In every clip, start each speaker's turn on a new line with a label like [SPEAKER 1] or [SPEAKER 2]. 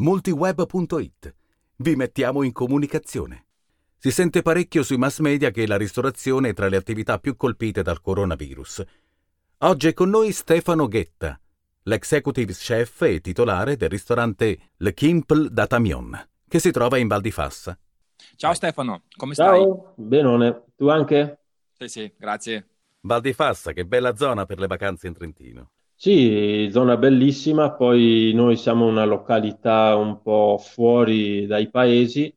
[SPEAKER 1] multiweb.it. Vi mettiamo in comunicazione. Si sente parecchio sui mass media che la ristorazione è tra le attività più colpite dal coronavirus. Oggi è con noi Stefano Ghetta, l'executive chef e titolare del ristorante Le Kimple da Tamion, che si trova in Val di Fassa.
[SPEAKER 2] Ciao Stefano, come
[SPEAKER 3] Ciao.
[SPEAKER 2] stai?
[SPEAKER 3] Ciao, benone. Tu anche?
[SPEAKER 2] Sì, sì, grazie.
[SPEAKER 1] Val di Fassa, che bella zona per le vacanze in Trentino.
[SPEAKER 3] Sì, zona bellissima, poi noi siamo una località un po' fuori dai paesi,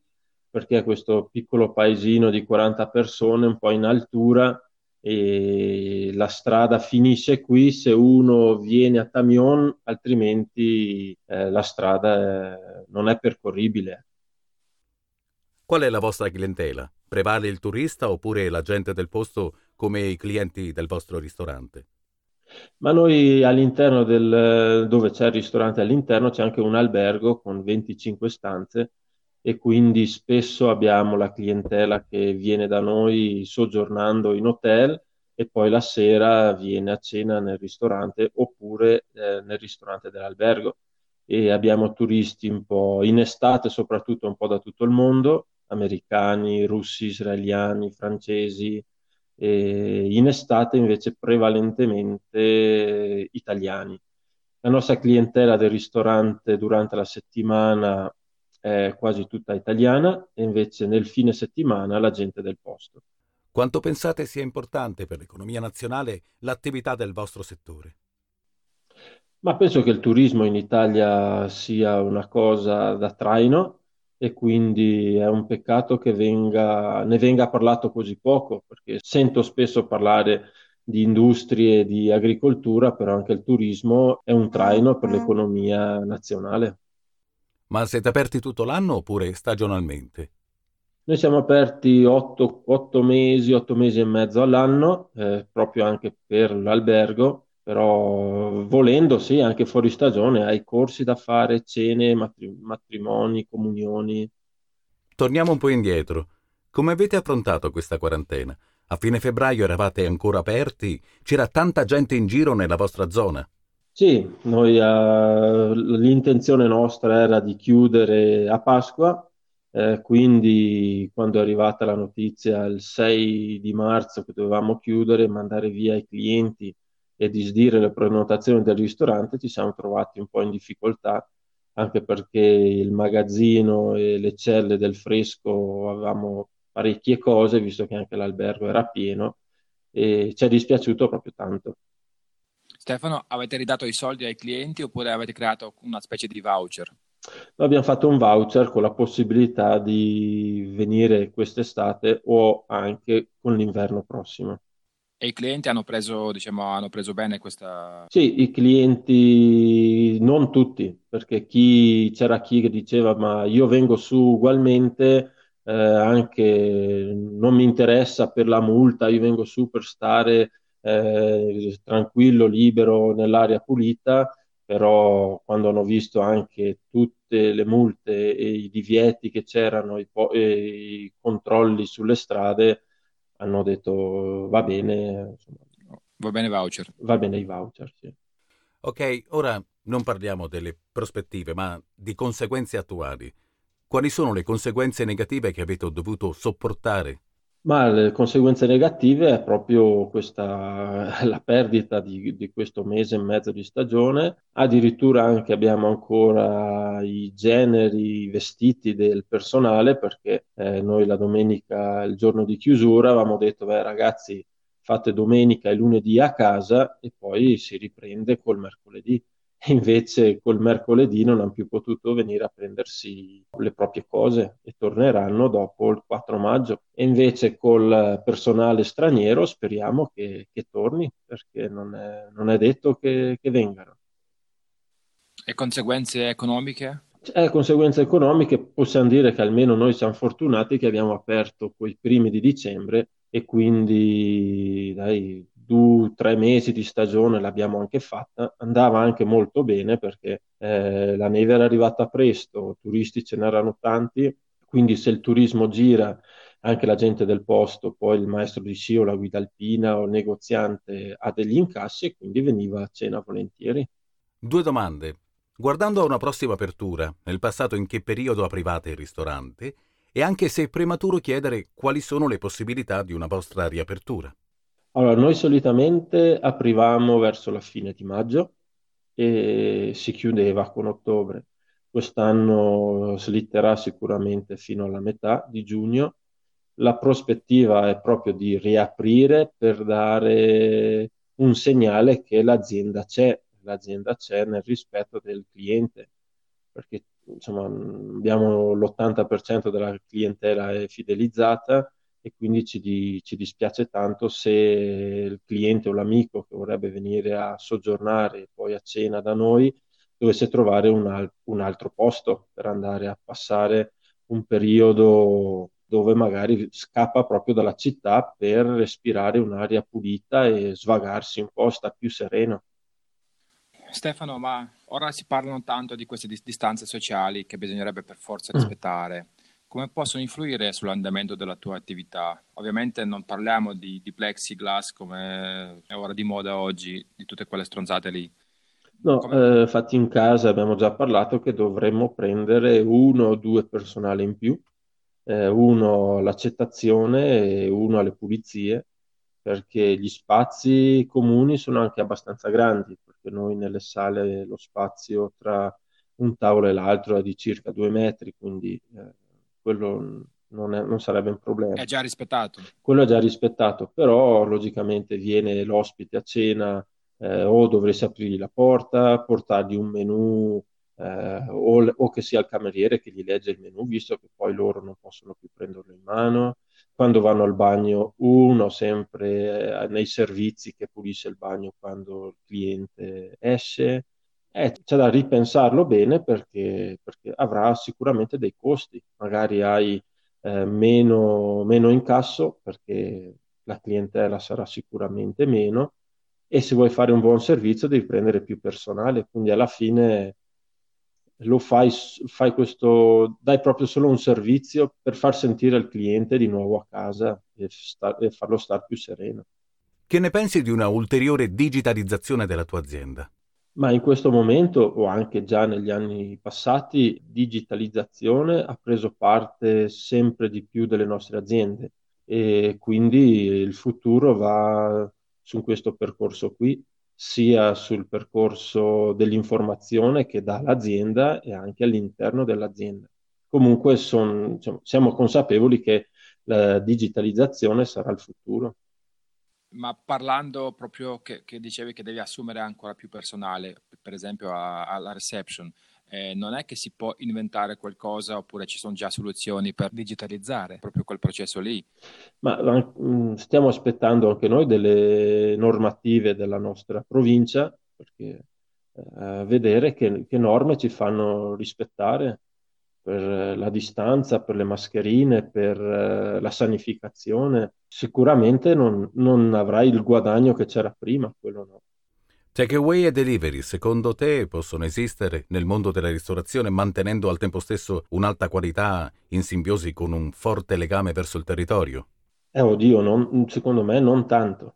[SPEAKER 3] perché è questo piccolo paesino di 40 persone, un po' in altura, e la strada finisce qui se uno viene a Tamion, altrimenti eh, la strada eh, non è percorribile.
[SPEAKER 1] Qual è la vostra clientela? Prevale il turista oppure la gente del posto come i clienti del vostro ristorante?
[SPEAKER 3] Ma noi all'interno del, dove c'è il ristorante all'interno c'è anche un albergo con 25 stanze e quindi spesso abbiamo la clientela che viene da noi soggiornando in hotel e poi la sera viene a cena nel ristorante oppure eh, nel ristorante dell'albergo. E abbiamo turisti un po' in estate soprattutto un po' da tutto il mondo, americani, russi, israeliani, francesi, e in estate invece prevalentemente italiani. La nostra clientela del ristorante durante la settimana è quasi tutta italiana e invece nel fine settimana la gente del posto.
[SPEAKER 1] Quanto pensate sia importante per l'economia nazionale l'attività del vostro settore?
[SPEAKER 3] Ma penso che il turismo in Italia sia una cosa da traino e quindi è un peccato che venga, ne venga parlato così poco, perché sento spesso parlare di industrie e di agricoltura, però anche il turismo è un traino per l'economia nazionale.
[SPEAKER 1] Ma siete aperti tutto l'anno oppure stagionalmente?
[SPEAKER 3] Noi siamo aperti otto, otto mesi, otto mesi e mezzo all'anno, eh, proprio anche per l'albergo, però volendo sì, anche fuori stagione, hai corsi da fare, cene, matri- matrimoni, comunioni.
[SPEAKER 1] Torniamo un po' indietro. Come avete affrontato questa quarantena? A fine febbraio eravate ancora aperti? C'era tanta gente in giro nella vostra zona?
[SPEAKER 3] Sì, noi, uh, l'intenzione nostra era di chiudere a Pasqua, eh, quindi quando è arrivata la notizia il 6 di marzo che dovevamo chiudere, mandare via i clienti e disdire le prenotazioni del ristorante, ci siamo trovati un po' in difficoltà, anche perché il magazzino e le celle del fresco avevamo parecchie cose, visto che anche l'albergo era pieno, e ci è dispiaciuto proprio tanto.
[SPEAKER 2] Stefano, avete ridato i soldi ai clienti oppure avete creato una specie di voucher?
[SPEAKER 3] Noi abbiamo fatto un voucher con la possibilità di venire quest'estate o anche con l'inverno prossimo.
[SPEAKER 2] E i clienti hanno preso, diciamo, hanno preso bene questa...
[SPEAKER 3] Sì, i clienti non tutti, perché chi, c'era chi che diceva ma io vengo su ugualmente, eh, anche non mi interessa per la multa, io vengo su per stare eh, tranquillo, libero nell'aria pulita, però quando hanno visto anche tutte le multe e i divieti che c'erano, i, po- i controlli sulle strade, hanno detto va bene. Insomma,
[SPEAKER 2] va bene voucher.
[SPEAKER 3] Va bene i voucher, sì.
[SPEAKER 1] Ok, ora non parliamo delle prospettive, ma di conseguenze attuali. Quali sono le conseguenze negative che avete dovuto sopportare
[SPEAKER 3] ma le conseguenze negative è proprio questa, la perdita di, di, questo mese e mezzo di stagione. Addirittura anche abbiamo ancora i generi, i vestiti del personale, perché eh, noi la domenica, il giorno di chiusura, avevamo detto, beh ragazzi, fate domenica e lunedì a casa e poi si riprende col mercoledì invece col mercoledì non hanno più potuto venire a prendersi le proprie cose e torneranno dopo il 4 maggio. E invece col personale straniero speriamo che, che torni perché non è, non è detto che, che, vengano.
[SPEAKER 2] E conseguenze economiche?
[SPEAKER 3] Eh, conseguenze economiche possiamo dire che almeno noi siamo fortunati che abbiamo aperto quei primi di dicembre e quindi dai, due, tre mesi di stagione l'abbiamo anche fatta, andava anche molto bene perché eh, la neve era arrivata presto, turisti ce n'erano tanti, quindi se il turismo gira anche la gente del posto, poi il maestro di sci o la guida alpina o il negoziante ha degli incassi e quindi veniva a cena volentieri.
[SPEAKER 1] Due domande. Guardando a una prossima apertura, nel passato in che periodo aprivate il ristorante e anche se è prematuro chiedere quali sono le possibilità di una vostra riapertura.
[SPEAKER 3] Allora, noi solitamente aprivamo verso la fine di maggio e si chiudeva con ottobre. Quest'anno slitterà sicuramente fino alla metà di giugno. La prospettiva è proprio di riaprire per dare un segnale che l'azienda c'è, l'azienda c'è nel rispetto del cliente, perché insomma abbiamo l'80% della clientela è fidelizzata e quindi ci, di, ci, dispiace tanto se il cliente o l'amico che vorrebbe venire a soggiornare poi a cena da noi dovesse trovare un, al- un altro posto per andare a passare un periodo dove magari scappa proprio dalla città per respirare un'aria pulita e svagarsi un po', sta più sereno.
[SPEAKER 2] Stefano, ma ora si parlano tanto di queste distanze sociali che bisognerebbe per forza mm. Come possono influire sull'andamento della tua attività? Ovviamente non parliamo di, di plexiglass come è ora di moda oggi, di tutte quelle stronzate lì,
[SPEAKER 3] No, Come... eh, fatti in casa abbiamo già parlato che dovremmo prendere uno o due personale in più, eh, uno all'accettazione e uno alle pulizie, perché gli spazi comuni sono anche abbastanza grandi, perché noi nelle sale lo spazio tra un tavolo e l'altro è di circa due metri, quindi eh, quello non, è, non, sarebbe un problema.
[SPEAKER 2] È già rispettato.
[SPEAKER 3] Quello è già rispettato, però logicamente viene l'ospite a cena eh, o dovresti aprirgli la porta, portargli un menù eh, o, o, che sia il cameriere che gli legge il menù, visto che poi loro non possono più prenderlo in mano. Quando vanno al bagno, uno sempre eh, nei servizi che pulisce il bagno quando il cliente esce. Eh, c'è da ripensarlo bene perché, perché, avrà sicuramente dei costi. Magari hai eh, meno, meno incasso perché la clientela sarà sicuramente meno e se vuoi fare un buon servizio devi prendere più personale, quindi alla fine lo fai, fai questo, dai proprio solo un servizio per far sentire il cliente di nuovo a casa e, sta, e farlo stare più sereno.
[SPEAKER 1] Che ne pensi di una ulteriore digitalizzazione della tua azienda?
[SPEAKER 3] Ma in questo momento, o anche già negli anni passati, digitalizzazione ha preso parte sempre di più delle nostre aziende e quindi il futuro va su questo percorso qui, sia sul percorso dell'informazione che dà l'azienda e anche all'interno dell'azienda. Comunque son, diciamo, siamo consapevoli che la digitalizzazione sarà il futuro.
[SPEAKER 2] Ma parlando proprio che, che dicevi che devi assumere ancora più personale, per esempio alla reception, eh, non è che si può inventare qualcosa oppure ci sono già soluzioni per digitalizzare proprio quel processo lì?
[SPEAKER 3] Ma mm, stiamo aspettando anche noi delle normative della nostra provincia perché eh, vedere che, che, norme ci fanno rispettare per la distanza, per le mascherine, per eh, la sanificazione. Sicuramente non, non avrai il guadagno che c'era prima, quello no.
[SPEAKER 1] Takeaway e delivery, secondo te, possono esistere nel mondo della ristorazione mantenendo al tempo stesso un'alta qualità in simbiosi con un forte legame verso il territorio?
[SPEAKER 3] Eh, oddio, non, secondo me non tanto,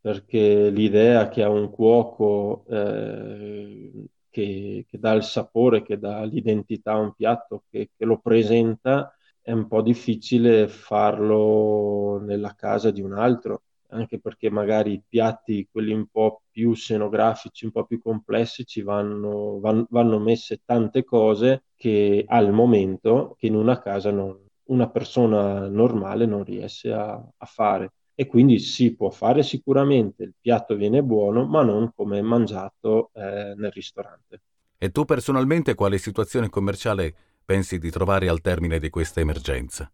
[SPEAKER 3] perché l'idea che ha un cuoco eh, che, che, dà il sapore, che dà l'identità a un piatto, che, che lo presenta, è un po' difficile farlo nella casa di un altro anche perché magari i piatti, quelli un po' più scenografici, un po' più complessi, ci vanno, van, vanno messe tante cose che al momento che in una casa non, una persona normale non riesce a, a fare. E quindi si può fare sicuramente, il piatto viene buono, ma non come mangiato eh, nel ristorante.
[SPEAKER 1] E tu personalmente quale situazione commerciale pensi di trovare al termine di questa emergenza?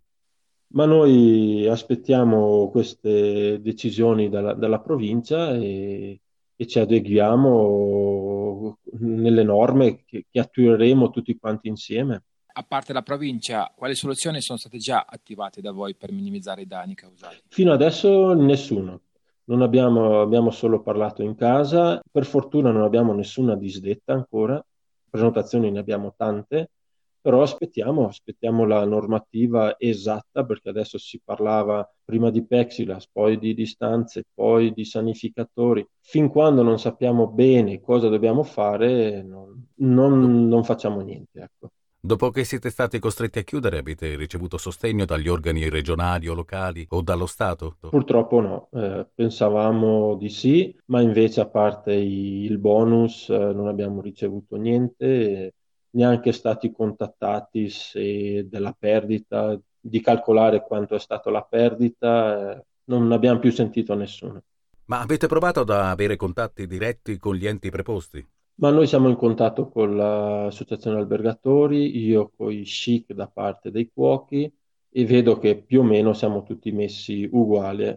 [SPEAKER 3] ma noi aspettiamo queste decisioni dalla, dalla provincia e, e, ci adeguiamo nelle norme che, che attueremo tutti quanti insieme.
[SPEAKER 2] A parte la provincia, quali soluzioni sono state già attivate da voi per minimizzare i danni causati?
[SPEAKER 3] Fino adesso nessuno. Non abbiamo, abbiamo solo parlato in casa. Per fortuna non abbiamo nessuna disdetta ancora. Prenotazioni ne abbiamo tante però aspettiamo, aspettiamo la normativa esatta perché adesso si parlava prima di Pexilas, poi di distanze, poi di sanificatori. Fin quando non sappiamo bene cosa dobbiamo fare, non, non, non facciamo niente. Ecco.
[SPEAKER 1] Dopo che siete stati costretti a chiudere, avete ricevuto sostegno dagli organi regionali o locali o dallo Stato?
[SPEAKER 3] Purtroppo no, eh, pensavamo di sì, ma invece a parte il bonus eh, non abbiamo ricevuto niente, neanche stati contattati se della perdita, di calcolare quanto è stata la perdita, eh, non abbiamo più sentito nessuno.
[SPEAKER 1] Ma avete provato ad avere contatti diretti con gli enti preposti?
[SPEAKER 3] Ma noi siamo in contatto con l'associazione albergatori, io con i SCIC da parte dei cuochi e vedo che più o meno siamo tutti messi uguali.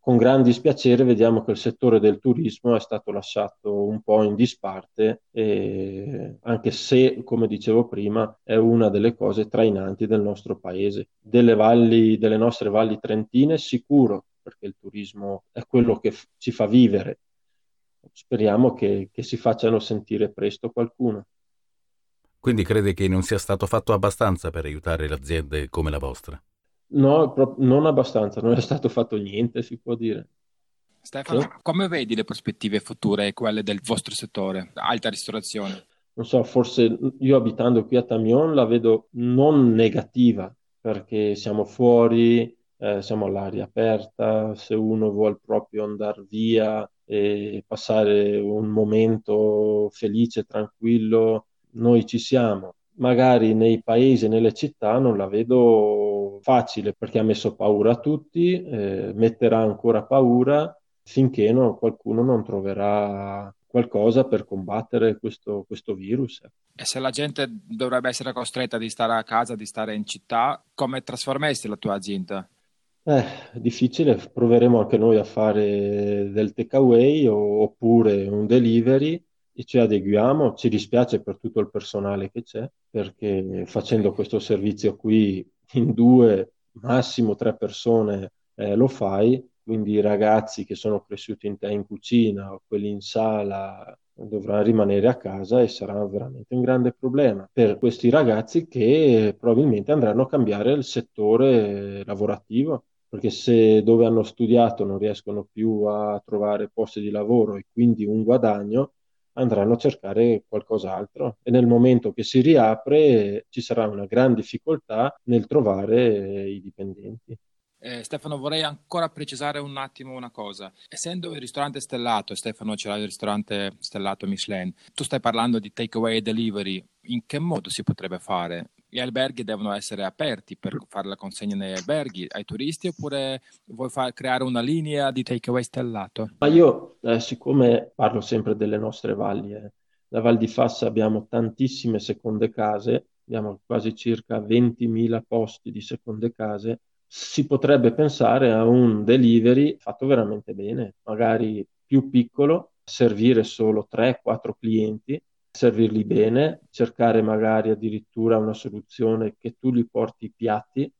[SPEAKER 3] Con gran dispiacere vediamo che il settore del turismo è stato lasciato un po' in disparte, anche se, come dicevo prima, è una delle cose trainanti del nostro paese. Delle, valli, delle nostre valli trentine sicuro, perché il turismo è quello che ci fa vivere speriamo che, che si facciano sentire presto qualcuno.
[SPEAKER 1] Quindi crede che non sia stato fatto abbastanza per aiutare le aziende come la vostra?
[SPEAKER 3] No, pro- non abbastanza, non è stato fatto niente, si può dire.
[SPEAKER 2] Stefano, sì? come vedi le prospettive future, quelle del vostro settore, alta ristorazione?
[SPEAKER 3] Non so, forse io abitando qui a Tamion la vedo non negativa, perché siamo fuori, eh, siamo all'aria aperta, se uno vuole proprio andare via e passare un momento felice, tranquillo, noi ci siamo. Magari nei paesi, nelle città non la vedo facile perché ha messo paura a tutti, eh, metterà ancora paura finché no, qualcuno non troverà qualcosa per combattere questo, questo, virus.
[SPEAKER 2] E se la gente dovrebbe essere costretta di stare a casa, di stare in città, come trasformeresti la tua azienda?
[SPEAKER 3] Eh, difficile, proveremo anche noi a fare del takeaway oppure un delivery e ci adeguiamo. Ci dispiace per tutto il personale che c'è, perché facendo questo servizio qui in due, massimo tre persone eh, lo fai, quindi i ragazzi che sono cresciuti in te in cucina o quelli in sala dovranno rimanere a casa e sarà veramente un grande problema per questi ragazzi che probabilmente andranno a cambiare il settore lavorativo perché se dove hanno studiato non riescono più a trovare posti di lavoro e quindi un guadagno, andranno a cercare qualcos'altro e nel momento che si riapre ci sarà una gran difficoltà nel trovare i dipendenti.
[SPEAKER 2] Eh, Stefano, vorrei ancora precisare un attimo una cosa. Essendo il ristorante stellato, Stefano ce l'ha il ristorante stellato Michelin, tu stai parlando di takeaway e delivery, in che modo si potrebbe fare? gli alberghi devono essere aperti per fare la consegna negli alberghi ai turisti oppure vuoi far, creare una linea di takeaway stellato?
[SPEAKER 3] Ma io, eh, siccome parlo sempre delle nostre valli, eh, la Val di Fassa abbiamo tantissime seconde case, abbiamo quasi circa 20.000 posti di seconde case, si potrebbe pensare a un delivery fatto veramente bene, magari più piccolo, servire solo 3-4 clienti servirli bene, cercare magari addirittura una soluzione che tu gli porti i piatti,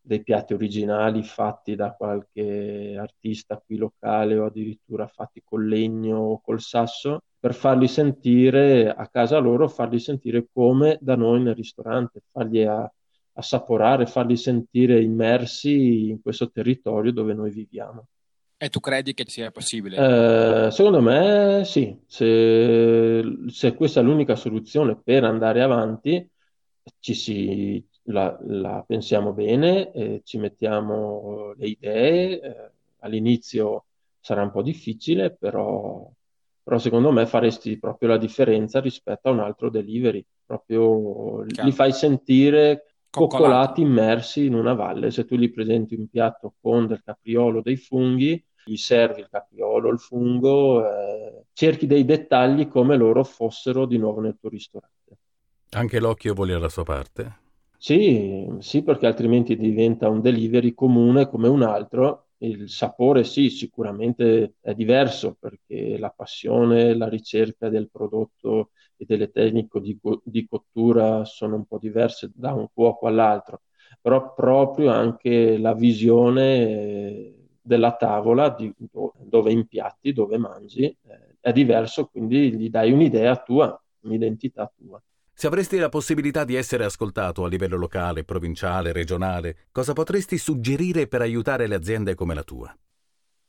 [SPEAKER 3] dei piatti originali fatti da qualche artista qui locale o addirittura fatti col legno o col sasso, per farli sentire a casa loro, farli sentire come da noi nel ristorante, fargli a, assaporare, farli sentire immersi in questo territorio dove noi viviamo.
[SPEAKER 2] E tu credi che sia possibile?
[SPEAKER 3] Eh, secondo me sì, se, se, questa è l'unica soluzione per andare avanti, ci si, la, la pensiamo bene, eh, ci mettiamo le idee, eh, all'inizio sarà un po' difficile, però, però, secondo me faresti proprio la differenza rispetto a un altro delivery, proprio Chiaro. li fai sentire coccolati immersi in una valle. Se tu gli presenti un piatto con del capriolo, dei funghi, gli servi il capriolo, il fungo, eh, cerchi dei dettagli come loro fossero di nuovo nel tuo ristorante.
[SPEAKER 1] Anche l'occhio vuole la sua parte?
[SPEAKER 3] Sì, sì, perché altrimenti diventa un delivery comune come un altro. Il sapore sì, sicuramente è diverso perché la passione, la ricerca del prodotto e delle tecniche di, di cottura sono un po' diverse da un cuoco all'altro, però proprio anche la visione della tavola di, dove impiatti, dove mangi, eh, è diverso, quindi gli dai un'idea tua, un'identità tua.
[SPEAKER 1] Se avresti la possibilità di essere ascoltato a livello locale, provinciale, regionale, cosa potresti suggerire per aiutare le aziende come la tua?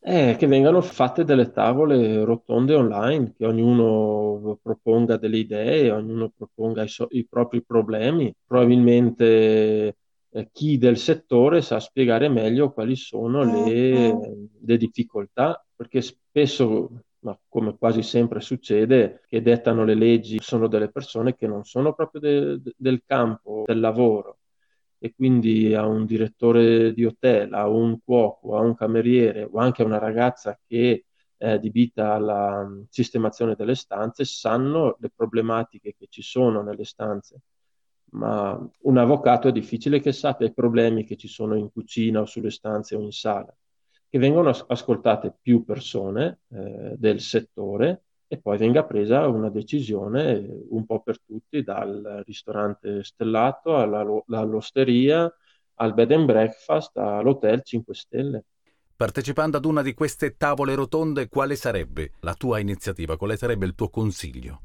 [SPEAKER 3] Eh, che vengano fatte delle tavole rotonde online, che ognuno proponga delle idee, ognuno proponga i, so- i propri problemi. Probabilmente eh, chi del settore sa spiegare meglio quali sono le, le difficoltà, perché spesso ma come quasi sempre succede, che dettano le leggi sono delle persone che non sono proprio de- del campo del lavoro e quindi a un direttore di hotel, a un cuoco, a un cameriere o anche a una ragazza che è adibita alla mm, sistemazione delle stanze sanno le problematiche che ci sono nelle stanze. Ma un avvocato è difficile che sappia i problemi che ci sono in cucina o sulle stanze o in sala che vengono ascoltate più persone eh, del settore e poi venga presa una decisione un po' per tutti, dal ristorante stellato alla, all'osteria, al bed and breakfast, all'hotel 5 stelle.
[SPEAKER 1] Partecipando ad una di queste tavole rotonde, quale sarebbe la tua iniziativa? Quale sarebbe il tuo consiglio?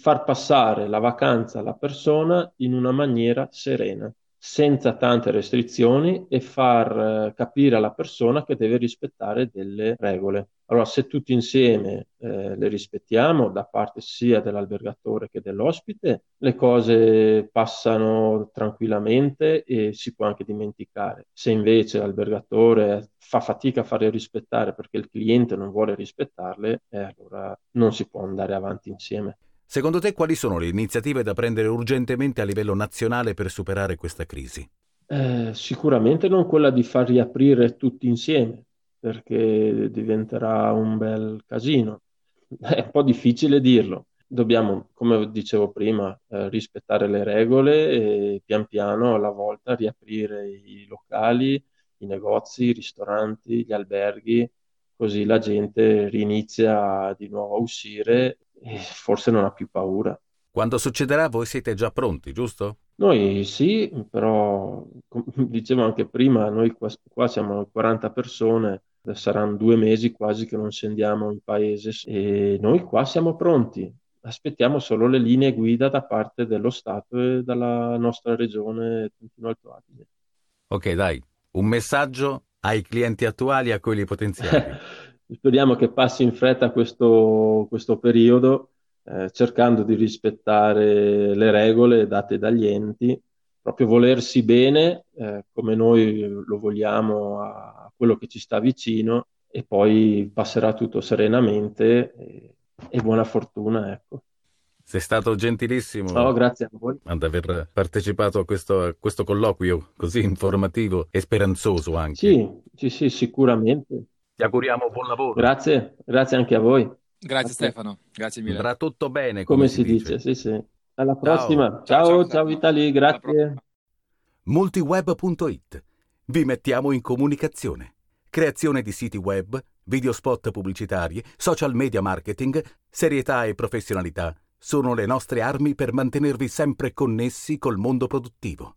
[SPEAKER 3] Far passare la vacanza alla persona in una maniera serena senza tante restrizioni e far eh, capire alla persona che deve rispettare delle regole. Allora, se tutti insieme eh, le rispettiamo da parte sia dell'albergatore che dell'ospite, le cose passano tranquillamente e si può anche dimenticare. Se invece l'albergatore fa fatica a farle rispettare perché il cliente non vuole rispettarle, eh, allora non si può andare avanti insieme.
[SPEAKER 1] Secondo te quali sono le iniziative da prendere urgentemente a livello nazionale per superare questa crisi?
[SPEAKER 3] Eh, sicuramente non quella di far riaprire tutti insieme, perché diventerà un bel casino. È un po' difficile dirlo. Dobbiamo, come dicevo prima, eh, rispettare le regole e pian piano alla volta riaprire i locali, i negozi, i ristoranti, gli alberghi, così la gente rinizia di nuovo a uscire e forse non ha più paura.
[SPEAKER 1] Quando succederà voi siete già pronti, giusto?
[SPEAKER 3] Noi sì, però come dicevo anche prima, noi qua, qua siamo 40 persone, saranno due mesi quasi che non scendiamo in paese e noi qua siamo pronti. Aspettiamo solo le linee guida da parte dello Stato e dalla nostra regione Trentino Alto Adige.
[SPEAKER 1] Ok, dai, un messaggio ai clienti attuali e a quelli potenziali.
[SPEAKER 3] Speriamo che passi in fretta questo, questo periodo, eh, cercando di rispettare le regole date dagli enti, proprio volersi bene, eh, come noi lo vogliamo a quello che ci sta vicino, e poi passerà tutto serenamente e, e buona fortuna. Ecco.
[SPEAKER 1] Sei stato gentilissimo
[SPEAKER 3] oh, grazie a voi.
[SPEAKER 1] ad aver partecipato a questo, a questo colloquio così informativo e speranzoso anche.
[SPEAKER 3] Sì, sì, sì, sicuramente.
[SPEAKER 1] Ti auguriamo buon lavoro.
[SPEAKER 3] Grazie, grazie anche a voi.
[SPEAKER 2] Grazie, grazie. Stefano, grazie mille.
[SPEAKER 1] Andrà tutto bene,
[SPEAKER 3] come, come si, dice. dice. Sì, sì. Alla prossima. Ciao, ciao, ciao, ciao Vitali, grazie.
[SPEAKER 1] Multiweb.it. Vi mettiamo in comunicazione. Creazione di siti web, video spot pubblicitari, social media marketing, serietà e professionalità sono le nostre armi per mantenervi sempre connessi col mondo produttivo.